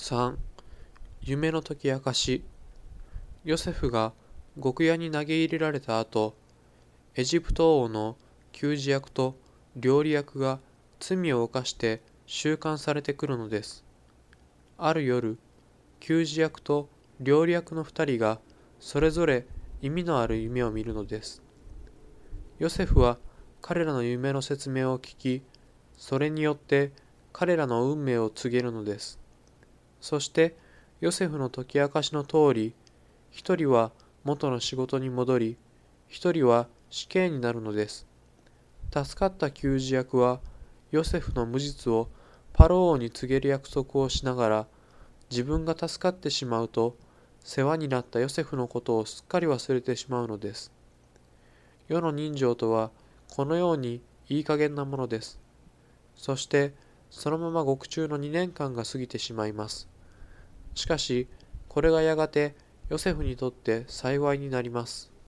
3夢の解き明かし。ヨセフが極屋に投げ入れられた後エジプト王の給仕役と料理役が罪を犯して収監されてくるのです。ある夜給仕役と料理役の二人がそれぞれ意味のある夢を見るのです。ヨセフは彼らの夢の説明を聞きそれによって彼らの運命を告げるのです。そしてヨセフの解き明かしの通り一人は元の仕事に戻り一人は死刑になるのです。助かった給仕役はヨセフの無実をパロ王に告げる約束をしながら自分が助かってしまうと世話になったヨセフのことをすっかり忘れてしまうのです。世の人情とはこのようにいい加減なものです。そしてそのまま獄中の2年間が過ぎてしまいます。しかしこれがやがてヨセフにとって幸いになります。